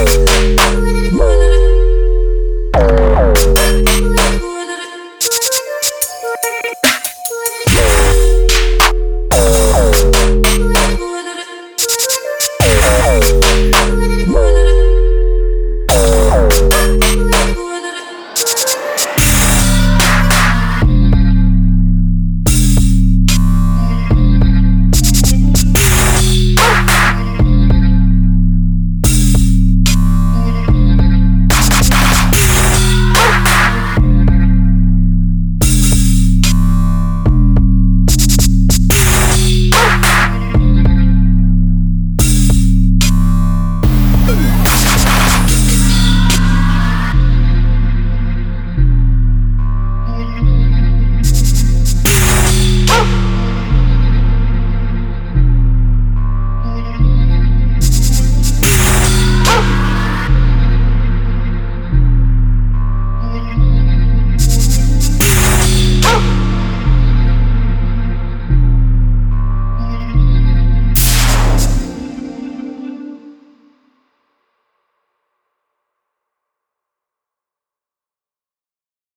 Woo!